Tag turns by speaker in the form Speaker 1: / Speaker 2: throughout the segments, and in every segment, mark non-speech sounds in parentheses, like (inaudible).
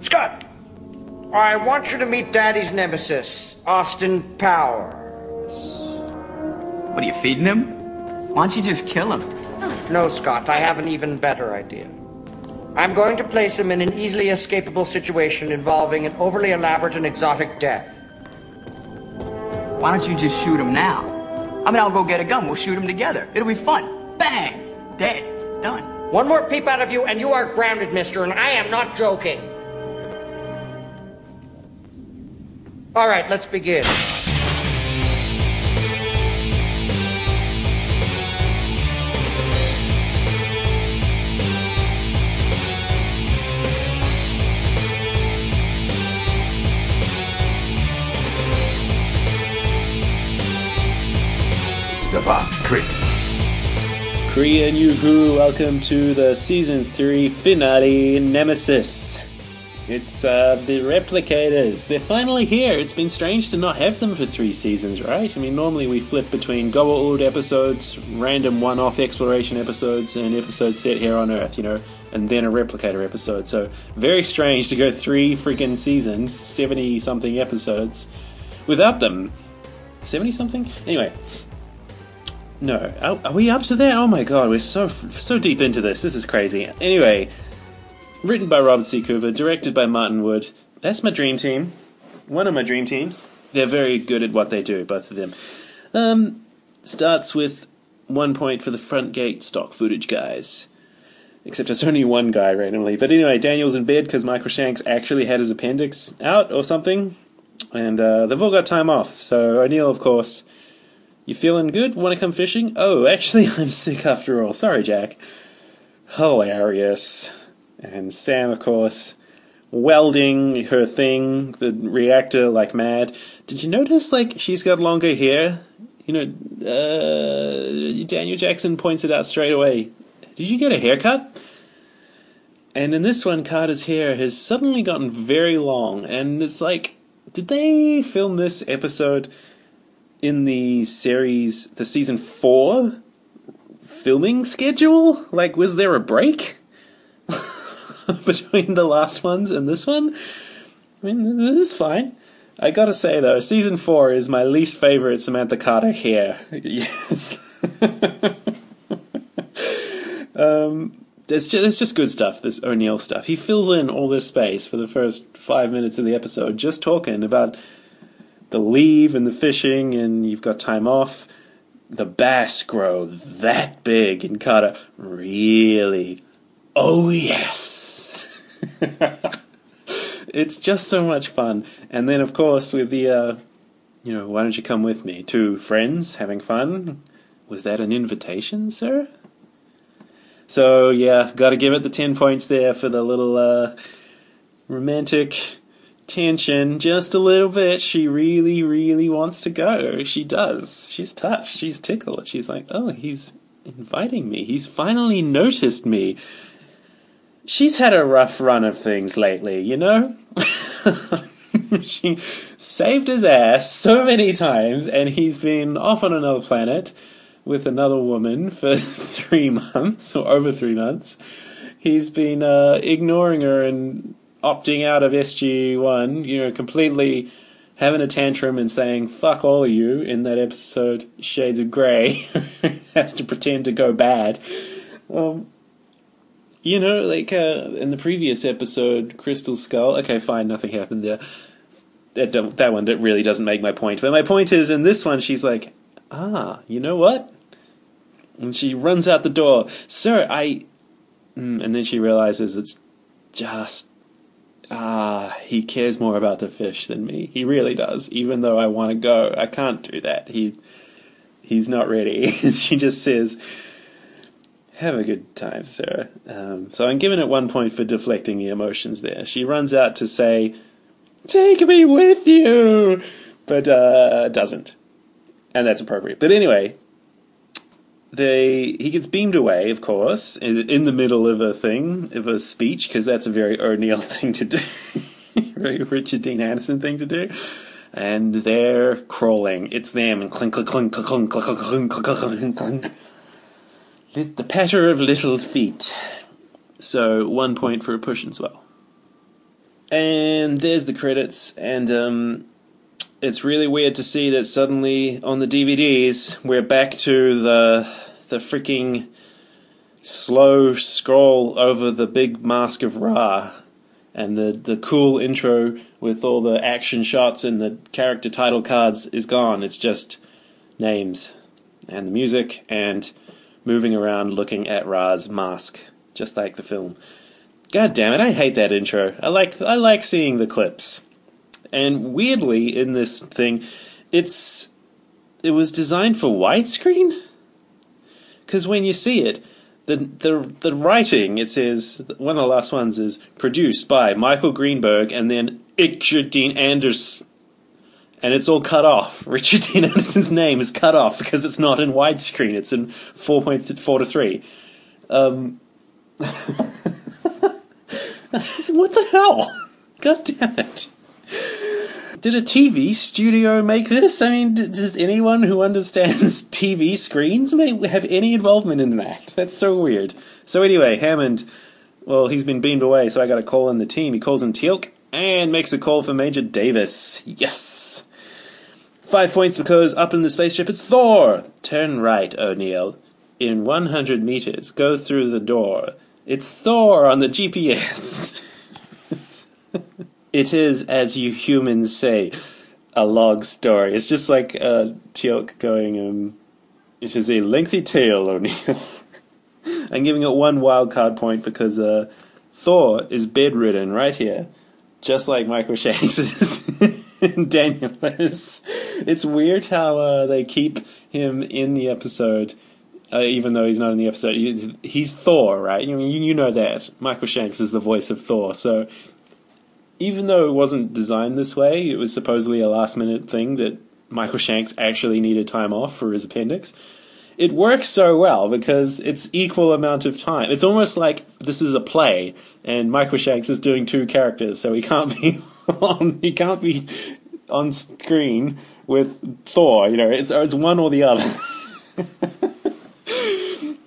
Speaker 1: Scott, I want you to meet Daddy's nemesis, Austin Powers.
Speaker 2: What are you feeding him? Why don't you just kill him?
Speaker 1: No, Scott, I have an even better idea. I'm going to place him in an easily escapable situation involving an overly elaborate and exotic death.
Speaker 2: Why don't you just shoot him now? I mean, I'll go get a gun. We'll shoot him together. It'll be fun. Bang! Dead. Done.
Speaker 1: One more peep out of you, and you are grounded, mister, and I am not joking. All right, let's begin.
Speaker 3: Japan, Cree.
Speaker 4: Korea and Yuhu, welcome to the season 3 finale Nemesis. It's uh, the replicators. They're finally here. It's been strange to not have them for three seasons, right? I mean, normally we flip between Goa'uld episodes, random one off exploration episodes, and episodes set here on Earth, you know, and then a replicator episode. So, very strange to go three freaking seasons, 70 something episodes, without them. 70 something? Anyway, no, are, are we up to that? Oh my god, we're so so deep into this. This is crazy. Anyway, written by Robert C. Cooper, directed by Martin Wood. That's my dream team. One of my dream teams. They're very good at what they do, both of them. Um, starts with one point for the front gate stock footage guys. Except it's only one guy randomly. But anyway, Daniel's in bed because Michael Shanks actually had his appendix out or something. And uh, they've all got time off. So O'Neill, of course, you feeling good? Want to come fishing? Oh, actually, (laughs) I'm sick after all. Sorry, Jack. Hilarious. And Sam, of course, welding her thing, the reactor, like mad. Did you notice, like, she's got longer hair? You know, uh, Daniel Jackson points it out straight away. Did you get a haircut? And in this one, Carter's hair has suddenly gotten very long, and it's like, did they film this episode in the series, the season four filming schedule? Like, was there a break (laughs) between the last ones and this one? I mean, this is fine. I gotta say though, season four is my least favorite Samantha Carter here. (laughs) Yes. (laughs) um, it's just, it's just good stuff, this O'Neill stuff. He fills in all this space for the first five minutes of the episode just talking about the leave and the fishing, and you've got time off. The bass grow that big, and Carter, really? Oh, yes! (laughs) it's just so much fun. And then, of course, with the, uh, you know, why don't you come with me? Two friends having fun. Was that an invitation, sir? So, yeah, gotta give it the 10 points there for the little, uh, romantic tension just a little bit. She really, really wants to go. She does. She's touched. She's tickled. She's like, oh, he's inviting me. He's finally noticed me. She's had a rough run of things lately, you know? (laughs) she saved his ass so many times, and he's been off on another planet with another woman for (laughs) three months, or over three months. He's been uh, ignoring her and opting out of SG1, you know, completely having a tantrum and saying "fuck all of you" in that episode, Shades of Grey, (laughs) has to pretend to go bad. Um, you know, like uh, in the previous episode, Crystal Skull. Okay, fine, nothing happened there. That that one that really doesn't make my point. But my point is, in this one, she's like, "Ah, you know what?" And she runs out the door, "Sir, I," mm, and then she realizes it's just ah, he cares more about the fish than me. He really does. Even though I want to go, I can't do that. He he's not ready. (laughs) she just says, "Have a good time, Sarah. Um, so I'm giving it one point for deflecting the emotions. There, she runs out to say, "Take me with you," but uh, doesn't, and that's appropriate. But anyway. They, he gets beamed away, of course, in, in the middle of a thing, of a speech, because that's a very O'Neill thing to do. very Richard Dean Anderson thing to do and they're crawling. It's them and clink clink clink clink clink clink clink clink clink clink. The patter of little feet. So one point for a push as well. And there's the credits, and um, it's really weird to see that suddenly on the DVDs we're back to the the freaking slow scroll over the big mask of Ra, and the the cool intro with all the action shots and the character title cards is gone. It's just names and the music and moving around looking at Ra's mask, just like the film. God damn it, I hate that intro. I like I like seeing the clips. And weirdly in this thing, it's it was designed for widescreen? Cuz when you see it, the the the writing it says one of the last ones is produced by Michael Greenburg and then Dean Anderson and it's all cut off. (laughs) Richard Dean Anderson's name is cut off because it's not in widescreen. It's in four point four to three. Um, (laughs) what the hell? (laughs) God damn it! Did a TV studio make this? I mean, does anyone who understands TV screens have any involvement in that? That's so weird. So anyway, Hammond, well, he's been beamed away, so I got to call in the team. He calls in Teal'c and makes a call for Major Davis. Yes. Five points because up in the spaceship it's Thor. Turn right, O'Neill. In 100 meters, go through the door. It's Thor on the GPS. (laughs) it is, as you humans say, a log story. It's just like uh, Teal'c going, um, it is a lengthy tale, O'Neill. (laughs) I'm giving it one wild card point because uh, Thor is bedridden right here, just like Michael Shanks is (laughs) Daniel is. (laughs) It's weird how uh, they keep him in the episode uh, even though he's not in the episode. He's Thor, right? You, you know that. Michael Shanks is the voice of Thor. So even though it wasn't designed this way, it was supposedly a last minute thing that Michael Shanks actually needed time off for his appendix. It works so well because it's equal amount of time. It's almost like this is a play and Michael Shanks is doing two characters, so he can't be (laughs) on he can't be on screen with Thor, you know, it's it's one or the other. (laughs)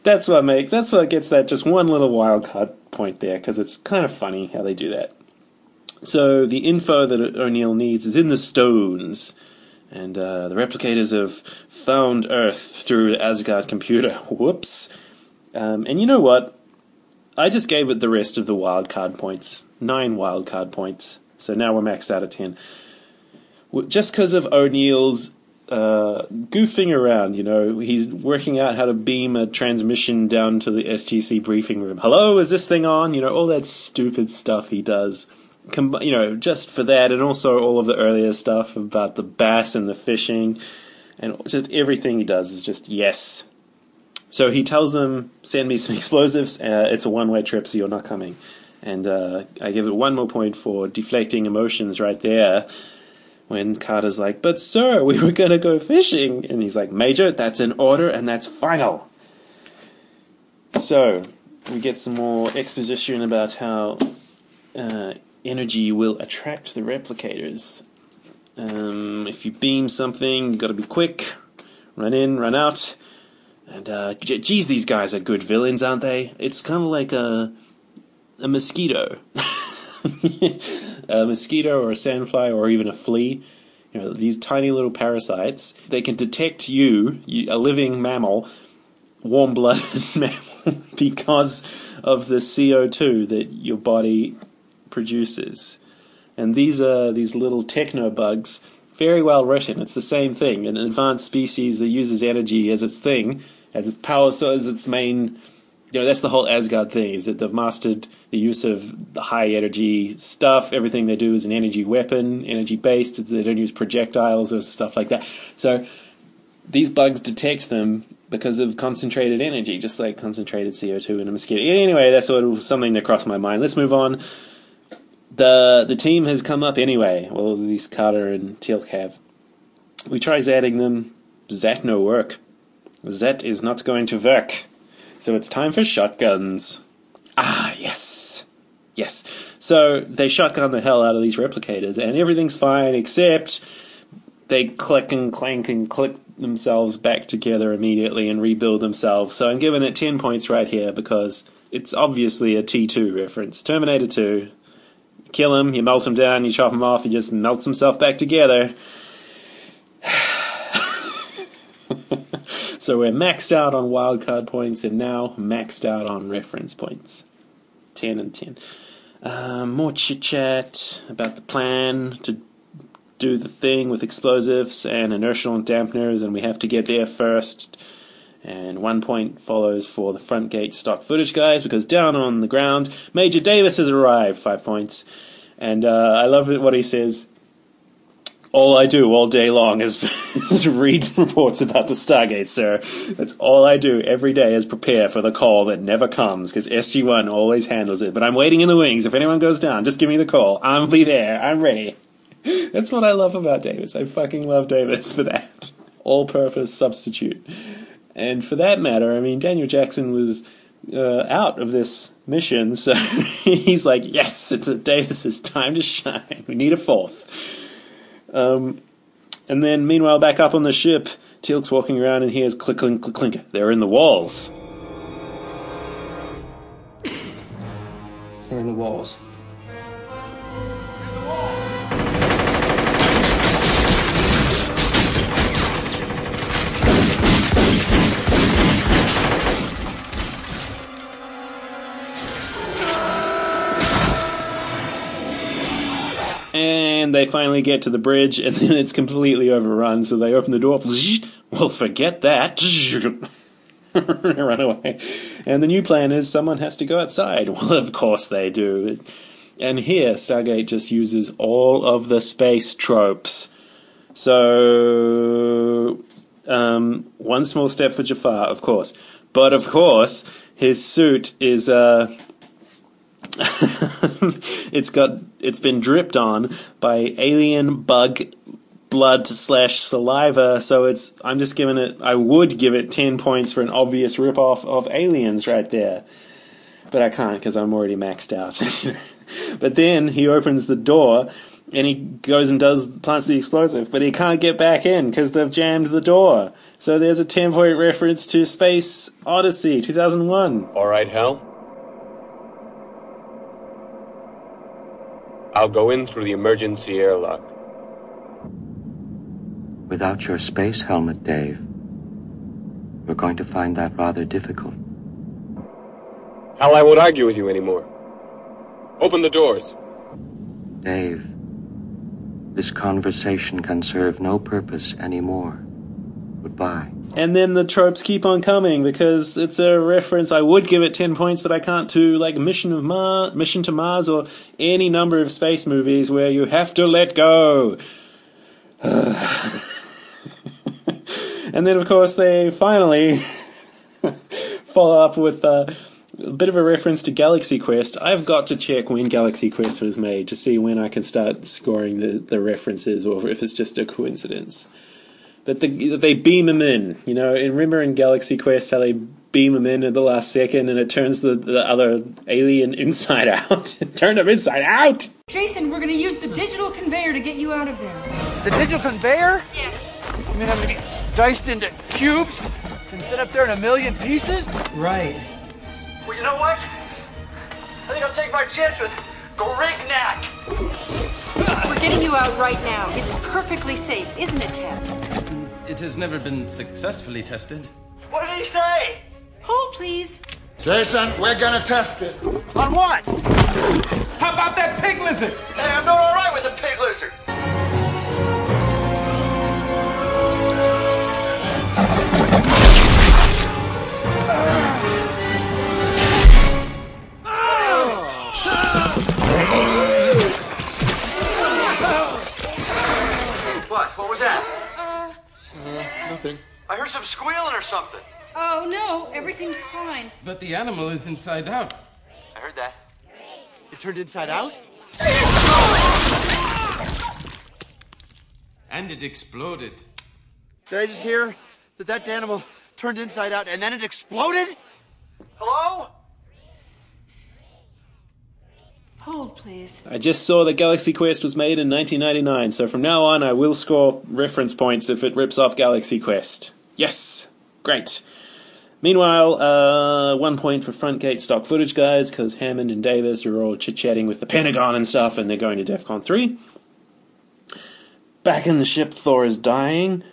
Speaker 4: that's what make that's what gets that just one little wild card point there because it's kind of funny how they do that. So the info that O'Neill needs is in the stones, and uh, the replicators have found Earth through the Asgard computer. (laughs) Whoops! Um, and you know what? I just gave it the rest of the wild card points, nine wild card points. So now we're maxed out of ten. Just because of O'Neill's uh, goofing around. You know, he's working out how to beam a transmission down to the SGC briefing room. Hello, is this thing on? You know, all that stupid stuff he does. Com- you know, just for that, and also all of the earlier stuff about the bass and the fishing, and just everything he does is just yes. So he tells them, "Send me some (laughs) explosives. Uh, it's a one-way trip, so you're not coming." And uh, I give it one more point for deflecting emotions right there when Carter's like, But sir, we were gonna go fishing. And he's like, Major, that's an order and that's final. So, we get some more exposition about how uh, energy will attract the replicators. Um, if you beam something, you gotta be quick, run in, run out. And, uh, geez, these guys are good villains, aren't they? It's kind of like a, a mosquito. (laughs) a mosquito or a sandfly or even a flea. You know, these tiny little parasites, they can detect you, a living mammal, warm blooded (laughs) mammal, because of the CO2 that your body produces. And these are these little techno bugs, very well written. It's the same thing. An advanced species that uses energy as its thing, as its power, so as its main you know that's the whole Asgard thing is that they've mastered the use of the high energy stuff. Everything they do is an energy weapon, energy based. They don't use projectiles or stuff like that. So these bugs detect them because of concentrated energy, just like concentrated CO two in a mosquito. Anyway, that's sort of something that crossed my mind. Let's move on. The the team has come up anyway. Well, at least Carter and Teal'c have. We try zatting them. Zat no work. Zat is not going to work. So it's time for shotguns. Ah, yes. Yes. So they shotgun the hell out of these replicators, and everything's fine except they click and clank and click themselves back together immediately and rebuild themselves. So I'm giving it 10 points right here because it's obviously a T2 reference. Terminator 2. kill him, you melt him down, you chop him off, he just melts himself back together. So we're maxed out on wildcard points and now maxed out on reference points. 10 and 10. Um, more chit chat about the plan to do the thing with explosives and inertial dampeners, and we have to get there first. And one point follows for the front gate stock footage guys because down on the ground, Major Davis has arrived. Five points. And uh, I love what he says. All I do all day long is, (laughs) is read (laughs) reports about the Stargate, sir. That's all I do every day is prepare for the call that never comes because SG1 always handles it. But I'm waiting in the wings. If anyone goes down, just give me the call. I'll be there. I'm ready. (laughs) That's what I love about Davis. I fucking love Davis for that. All purpose substitute. And for that matter, I mean, Daniel Jackson was uh, out of this mission, so he's like, yes, it's a Davis's time to shine. We need a fourth. Um, and then, meanwhile, back up on the ship, Teal'c's walking around and hears click, clink, click, clink. They're in the walls.
Speaker 1: They're in the walls.
Speaker 4: And they finally get to the bridge, and (laughs) then it's completely overrun. So they open the door. Well, forget that. (laughs) Run away. And the new plan is someone has to go outside. (laughs) Well, of course they do. And here, Stargate just uses all of the space tropes. So, um, one small step for Jaffa, of course. But of course, his suit is, uh, (laughs) it's got it's been dripped on by alien bug blood slash saliva. So it's I'm just giving it. I would give it ten points for an obvious ripoff of Aliens right there, but I can't because I'm already maxed out. (laughs) but then he opens the door. And he goes and does plants the explosive, but he can't get back in because they've jammed the door. So there's a ten point reference to Space Odyssey 2001.
Speaker 3: All right, Hal. I'll go in through the emergency airlock.
Speaker 5: Without your space helmet, Dave, we're going to find that rather difficult.
Speaker 3: Hal, I won't argue with you anymore. Open the doors.
Speaker 5: Dave, this conversation can serve no purpose anymore. Goodbye.
Speaker 4: And then the tropes keep on coming because it's a reference. I would give it ten points, but I can't to like Mission of Mars, Mission to Mars, or any number of space movies where you have to let go. (sighs) and then, of course, they finally (laughs) follow up with uh, a bit of a reference to Galaxy Quest. I've got to check when Galaxy Quest was made to see when I can start scoring the, the references or if it's just a coincidence. But the, they beam him in, you know. And remember in Galaxy Quest how they beam him in at the last second and it turns the, the other alien inside (laughs) out? it turned him inside out!
Speaker 6: Jason, we're gonna use the digital conveyor to get you out of there.
Speaker 7: The digital conveyor?
Speaker 6: Yes.
Speaker 7: You mean I'm gonna get diced into cubes and set up there in a million pieces?
Speaker 1: Right.
Speaker 7: Well, you know what? I think I'll take my chance with Gorignak.
Speaker 6: We're getting you out right now. It's perfectly safe, isn't it, Ted?
Speaker 8: It has never been successfully tested.
Speaker 7: What did he say?
Speaker 6: Hold, please.
Speaker 9: Jason, we're gonna test it.
Speaker 7: On what?
Speaker 8: How about that pig lizard?
Speaker 7: Hey, I'm doing all right with the pig lizard.
Speaker 9: Nothing.
Speaker 7: I heard some squealing or something.
Speaker 6: oh no, everything's fine.
Speaker 8: But the animal is inside out.
Speaker 7: I heard that. It turned inside out?
Speaker 8: And it exploded.
Speaker 7: Did I just hear that that animal turned inside out and then it exploded? Hello?
Speaker 6: Hold, please.
Speaker 4: I just saw that Galaxy Quest was made in 1999, so from now on I will score reference points if it rips off Galaxy Quest. Yes! Great. Meanwhile, uh, one point for front gate stock footage guys because Hammond and Davis are all chit chatting with the Pentagon and stuff, and they're going to DEFCON 3. Back in the ship, Thor is dying.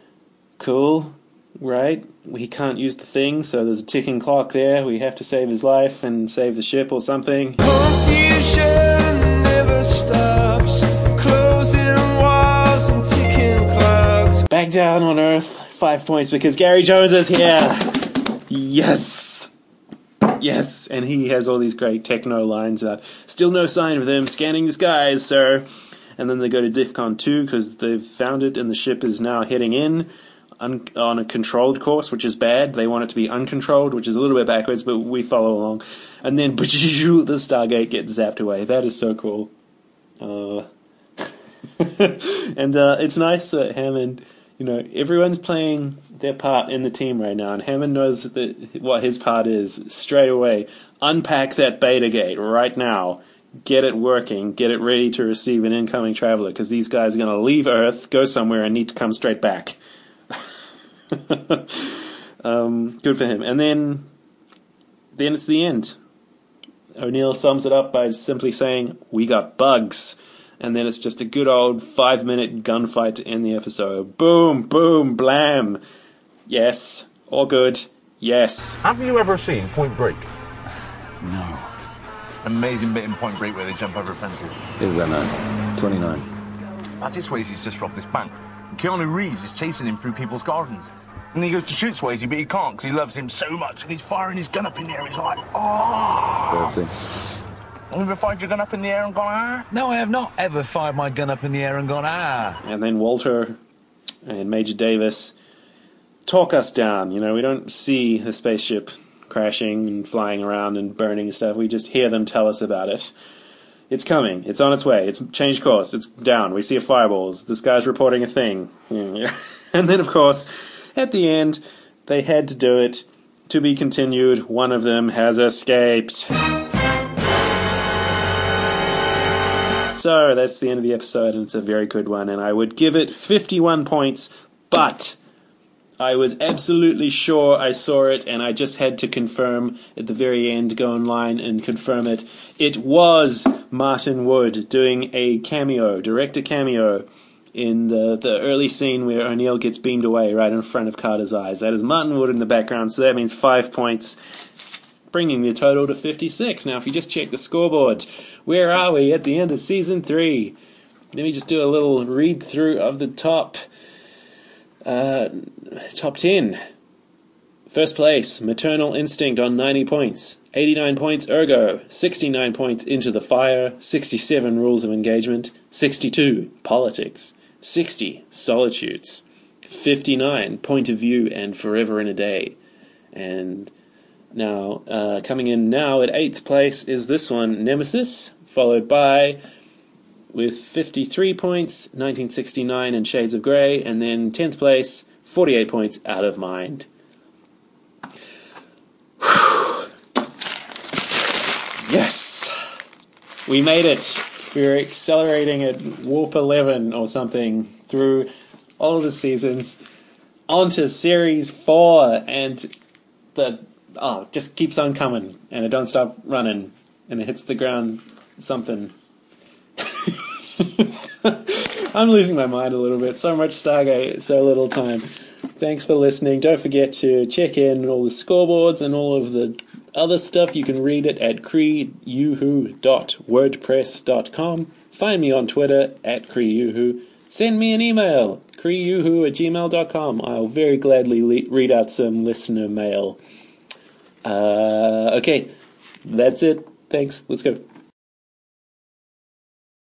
Speaker 4: Cool, right? He can't use the thing, so there's a ticking clock there. We have to save his life and save the ship or something.
Speaker 10: Confusion never stops. Closing walls and ticking clocks.
Speaker 4: Back down on Earth, five points because Gary Jones is here. Yes. Yes, and he has all these great techno lines about still no sign of them scanning the skies, sir. And then they go to DEFCON 2 because they've found it and the ship is now heading in un- on a controlled course, which is bad. They want it to be uncontrolled, which is a little bit backwards, but we follow along. And then (laughs) the Stargate gets zapped away. That is so cool. Uh, (laughs) and uh, it's nice that Hammond, you know, everyone's playing their part in the team right now, and Hammond knows that what his part is straight away. Unpack that beta gate right now. Get it working. Get it ready to receive an incoming traveler, because these guys are going to leave Earth, go somewhere, and need to come straight back. (laughs) um, good for him. And then, then it's the end. O'Neill sums it up by simply saying, "We got bugs." and then it's just a good old five minute gunfight to end the episode. Boom, boom, blam. Yes, all good. Yes.
Speaker 11: Have you ever seen Point Break? (sighs)
Speaker 12: No.
Speaker 11: Amazing bit in Point Break where they jump over fences.
Speaker 12: Is there now? 29.
Speaker 11: Patrick Swayze's just robbed this pant. And Keanu Reeves is chasing him through people's gardens. And he goes to shoot Swayze, but he can't because he loves him so much. And he's firing his gun up in the air. He's like, oh.
Speaker 12: 30.
Speaker 11: Have you ever fired your gun up in the air and gone, ah?
Speaker 12: No, I have not ever fired my gun up in the air and gone, ah.
Speaker 4: And then Walter and Major Davis talk us down. You know, we don't see the spaceship crashing and flying around and burning and stuff. We just hear them tell us about it. It's coming. It's on its way. It's changed course. It's down. We see a fireballs. This guy's reporting a thing. (laughs) and then, of course, at the end, they had to do it. To be continued. One of them has escaped. So that's the end of the episode, and it's a very good one. And I would give it 51 points, but I was absolutely sure I saw it, and I just had to confirm at the very end, go online and confirm it. It was Martin Wood doing a cameo, director cameo, in the, the early scene where O'Neill gets beamed away right in front of Carter's eyes. That is Martin Wood in the background, so that means five points bringing the total to 56. Now, if you just check the scoreboard, where are we at the end of season 3? Let me just do a little read through of the top uh, top 10. First place, Maternal Instinct on 90 points. 89 points, Urgo. 69 points, Into the Fire. 67, Rules of Engagement. 62, Politics. 60, Solitudes. 59, Point of View and Forever in a Day. And now, uh, coming in now at eighth place is this one, Nemesis, followed by, with 53 points, 1969 and Shades of Grey, and then 10th place, 48 points, Out of Mind. yes! We made it! We were accelerating at warp 11 or something through all the seasons onto series 4 and the oh, just keeps on coming, and it don't stop running, and it hits the ground something. (laughs) I'm losing my mind a little bit. So much Stargate, so little time. Thanks for listening. Don't forget to check in all the scoreboards and all of the other stuff. You can read it at creeyuhu.wordpress.com. Find me on Twitter at creeyuhu. Send me an email, creeyuhu at gmail.com. I'll very gladly le- read out some listener mail. Uh, okay, that's it. Thanks. Let's go.